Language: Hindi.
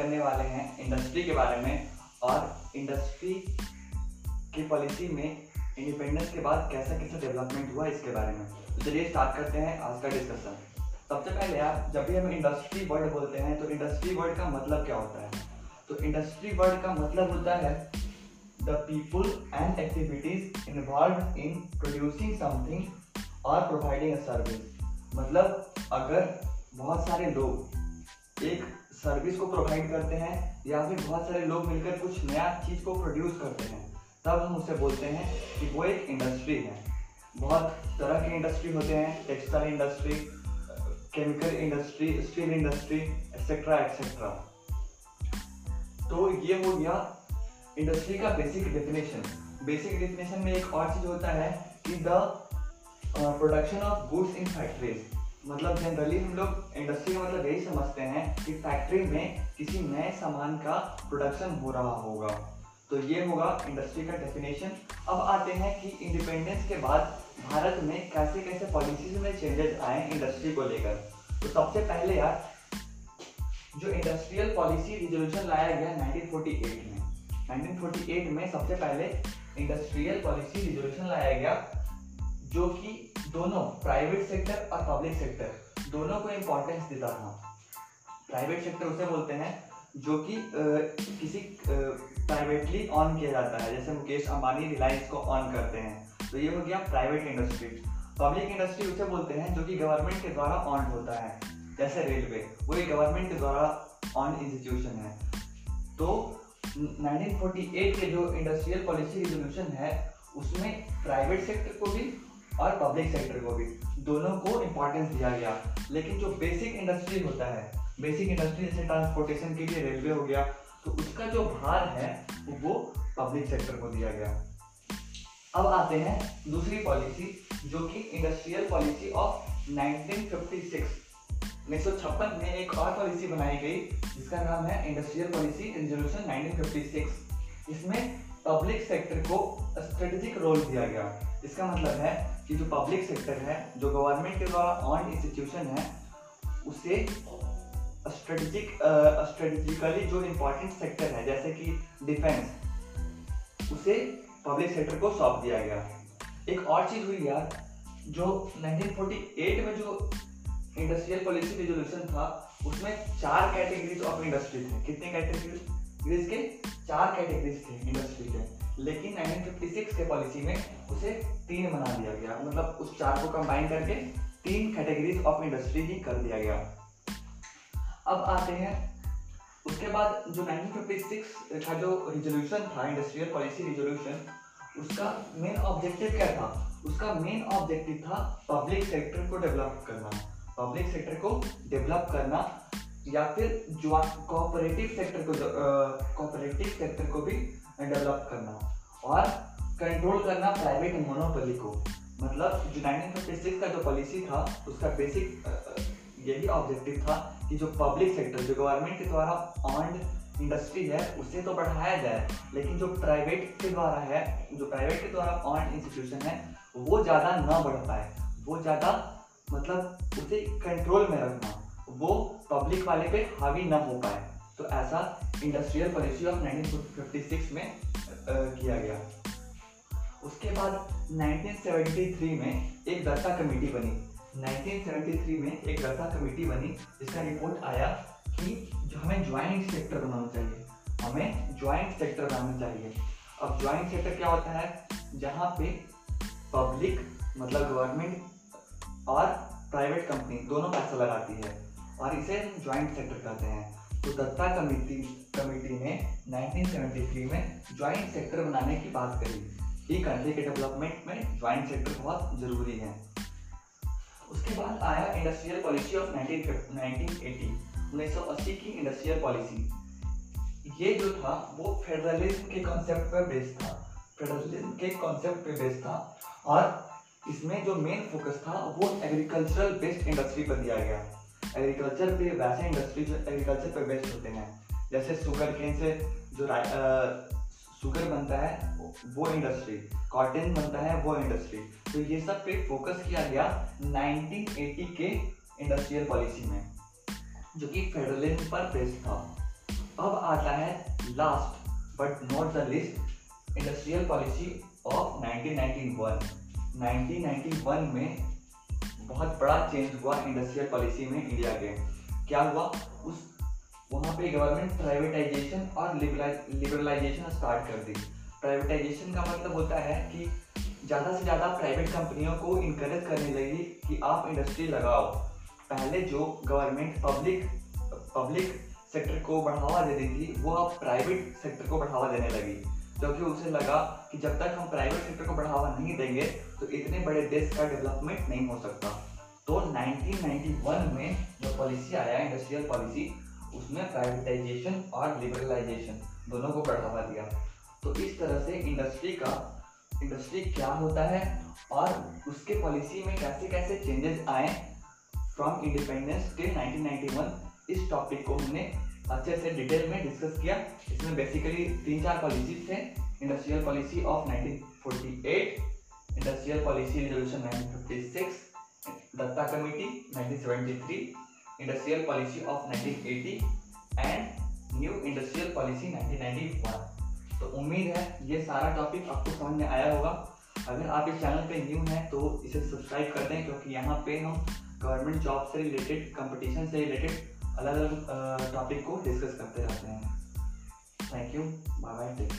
करने वाले हैं इंडस्ट्री के बारे में और इंडस्ट्री की पॉलिसी में इंडिपेंडेंस के बाद कैसा कैसा डेवलपमेंट हुआ इसके बारे में। तो चलिए स्टार्ट करते हैं आज का डिस्कशन सबसे पहले यार, जब भी हम इंडस्ट्री वर्ड बोलते हैं तो इंडस्ट्री वर्ड का मतलब क्या होता है? तो इंडस्ट्री वर्ड का मतलब होता है the people and activities involve in producing something और प्रोवाइडिंग अ सर्विस मतलब अगर बहुत सारे लोग एक सर्विस को प्रोवाइड करते हैं, या फिर बहुत सारे लोग मिलकर कुछ नया चीज़ को प्रोड्यूस करते हैं, तब हम उसे बोलते हैं कि वो एक इंडस्ट्री है। बहुत तरह के इंडस्ट्री होते हैं textile industry chemical industry steel industry etcetera etcetera तो ये हो गया इंडस्ट्री का बेसिक डेफिनेशन बेसिक डेफिनेशन में एक और चीज़ होता है कि the production of goods in factories मतलब जनरली हम लोग इंडस्ट्री का मतलब यही समझते हैं कि फैक्ट्री में किसी नए सामान का प्रोडक्शन हो रहा होगा। तो ये होगा इंडस्ट्री का डेफिनेशन अब आते हैं कि इंडिपेंडेंस के बाद भारत में कैसे कैसे पॉलिसीज़ में चेंजेस आए इंडस्ट्री को लेकर। तो सबसे पहले यार, जो इंडस्ट्रियल पॉलिसी रिजोल्यूशन लाया गया 1948 में। 1948 में सबसे पहले इंडस्ट्रियल पॉलिसी रिजोल्यूशन लाया गया जो कि दोनों प्राइवेट सेक्टर और पब्लिक सेक्टर दोनों को इम्पोर्टेंस देता था। प्राइवेट सेक्टर उसे बोलते हैं, जो कि किसी प्राइवेटली ऑन किया जाता है। जैसे मुकेश अंबानी रिलायंस को ऑन करते हैं तो ये हो गया प्राइवेट इंडस्ट्री पब्लिक इंडस्ट्री उसे बोलते हैं, जो कि गवर्नमेंट के द्वारा ऑन होता है। जैसे रेलवे वो एक गवर्नमेंट के द्वारा ऑन इंस्टीट्यूशन है। तो 1948 के जो इंडस्ट्रियल पॉलिसी रिजोल्यूशन है, उसमें प्राइवेट सेक्टर को भी और पब्लिक सेक्टर को भी। दोनों को इम्पोर्टेंस दिया गया। लेकिन जो बेसिक इंडस्ट्री होता है बेसिक इंडस्ट्री जैसे ट्रांसपोर्टेशन के लिए रेलवे हो गया तो उसका जो भार है, वो पब्लिक सेक्टर को दिया गया। अब आते हैं दूसरी पॉलिसी जो कि इंडस्ट्रियल पॉलिसी ऑफ़ 1956 उन्नीस में एक और पॉलिसी बनाई गई, जिसका नाम है इंडस्ट्रियल पॉलिसी रेजोल्यूशन 1956 इसमें पब्लिक सेक्टर को स्ट्रेटेजिक रोल दिया गया। इसका मतलब है कि जो पब्लिक सेक्टर है, जो गवर्नमेंट के द्वारा ऑन इंस्टीट्यूशन है, उसे स्ट्रेटेजिक स्ट्रेटेजिकली जो इम्पोर्टेंट सेक्टर है, जैसे कि डिफेंस उसे पब्लिक सेक्टर को सौंप दिया गया। एक और चीज़ हुई यार, जो 1948 में जो इंडस्ट्रियल पॉलिसी रिजोल्यूशन था, उसमें चार कैटेगरीज ऑफ़ इंडस्ट्री थे कितने कैटेगरीज के चार कैटेगरीज थे इंडस्ट्री के। लेकिन 1956 के पॉलिसी में उसे तीन बना दिया गया। मतलब उस चार को कंबाइन करके तीन कैटेगरीज ऑफ़ इंडस्ट्री ही कर दिया गया। अब आते हैं। उसके बाद जो 1956 का जो रिजोल्यूशन था इंडस्ट्रियल पॉलिसी रिजोल्यूशन उसका मेन ऑब्जेक्टिव क्या था? उसका मेन ऑब्जेक्टिव था पब्लिक सेक्टर को डेवलप करना। पब्लिक सेक्टर को डेवलप करना। या फिर जो कोऑपरेटिव सेक्टर को कोऑपरेटिव सेक्टर को भी डेवलप करना और कंट्रोल करना प्राइवेट मोनोपोली को। मतलब जो 1956 का जो पॉलिसी था, उसका बेसिक यही ऑब्जेक्टिव था कि जो पब्लिक सेक्टर जो गवर्नमेंट के द्वारा ऑन इंडस्ट्री है, उसे तो बढ़ाया जाए, लेकिन जो प्राइवेट के द्वारा है, जो प्राइवेट के द्वारा ऑन इंस्टीट्यूशन है, वो ज़्यादा ना बढ़ पाए। वो ज़्यादा मतलब उसे कंट्रोल में रखना वो पब्लिक वाले पे हावी ना हो पाए। तो ऐसा इंडस्ट्रियल पॉलिसी ऑफ़ 1956 में किया गया। उसके बाद 1973 में एक दत्ता कमेटी बनी। 1973 में एक दत्ता कमेटी बनी, जिसका रिपोर्ट आया कि जो हमें ज्वाइंट सेक्टर बनाना चाहिए। हमें ज्वाइंट सेक्टर बनाना चाहिए। अब ज्वाइंट सेक्टर क्या होता है? जहाँ पे पब्लिक मतलब गवर्नमेंट और प्राइवेट कंपनी दोनों पैसा लगाती है। और इसे ज्वाइंट सेक्टर कहते हैं। तो दत्ता कमेटी कमेटी ने 1973 में ज्वाइंट सेक्टर बनाने की बात करी। कि कंट्री के डेवलपमेंट में ज्वाइंट सेक्टर बहुत ज़रूरी है। उसके बाद आया इंडस्ट्रियल पॉलिसी ऑफ़ 1980 1980 की इंडस्ट्रियल पॉलिसी ये जो था, वो फेडरलिज्म के कॉन्सेप्ट पर बेस्ड था। फेडरलिज्म के कॉन्सेप्ट पे बेस्ड था और इसमें जो मेन फोकस था, वो एग्रीकल्चरल बेस्ड इंडस्ट्री पर दिया गया। एग्रीकल्चर पे वैसे इंडस्ट्री जो एग्रीकल्चर पे बेस्ड होते हैं। जैसे शुगर केन से जो शुगर बनता है, वो इंडस्ट्री कॉटन बनता है, वो इंडस्ट्री तो ये सब पे फोकस किया गया 1980 के इंडस्ट्रियल पॉलिसी में, जो कि फेडरलिज्म पर बेस्ड था। अब आता है last but not the list industrial policy of 1991 1991 में बहुत बड़ा चेंज हुआ इंडस्ट्रियल पॉलिसी में इंडिया के। क्या हुआ? उस, वहाँ पे गवर्नमेंट प्राइवेटाइजेशन और लिबरलाइजेशन स्टार्ट कर दी। प्राइवेटाइजेशन का मतलब होता है कि ज़्यादा से ज़्यादा प्राइवेट कंपनियों को इनक्रेज करने लगी कि आप इंडस्ट्री लगाओ। पहले जो गवर्नमेंट पब्लिक पब्लिक सेक्टर को बढ़ावा दे रही थी वो अब प्राइवेट सेक्टर को बढ़ावा देने लगी। क्योंकि उसे लगा कि जब तक हम प्राइवेट सेक्टर को बढ़ावा नहीं देंगे तो इतने बड़े देश का डेवलपमेंट नहीं हो सकता। तो 1991 में जो पॉलिसी आया इंडस्ट्रियल पॉलिसी उसमें प्राइवेटाइजेशन और लिबरलाइजेशन दोनों को बढ़ावा दिया। तो इस तरह से इंडस्ट्री का इंडस्ट्री क्या होता है और उसके पॉलिसी में कैसे कैसे चेंजेस आए फ्रॉम इंडिपेंडेंस टिल 1991 इस टॉपिक को हमने अच्छे से डिटेल में डिस्कस किया। इसमें बेसिकली तीन चार पॉलिसीज़ थे industrial policy of 1948 industrial policy resolution 1956 Dutta committee 1973 industrial policy of 1980 and new industrial policy 1991 तो उम्मीद है ये सारा टॉपिक आपको समझ में आया होगा। अगर आप इस चैनल पे न्यू हैं तो इसे सब्सक्राइब कर दें, क्योंकि यहाँ पे हम गवर्नमेंट जॉब से रिलेटेड कंपटीशन से रिलेटेड अलग अलग टॉपिक को डिस्कस करते रहते हैं। Thank you bye bye take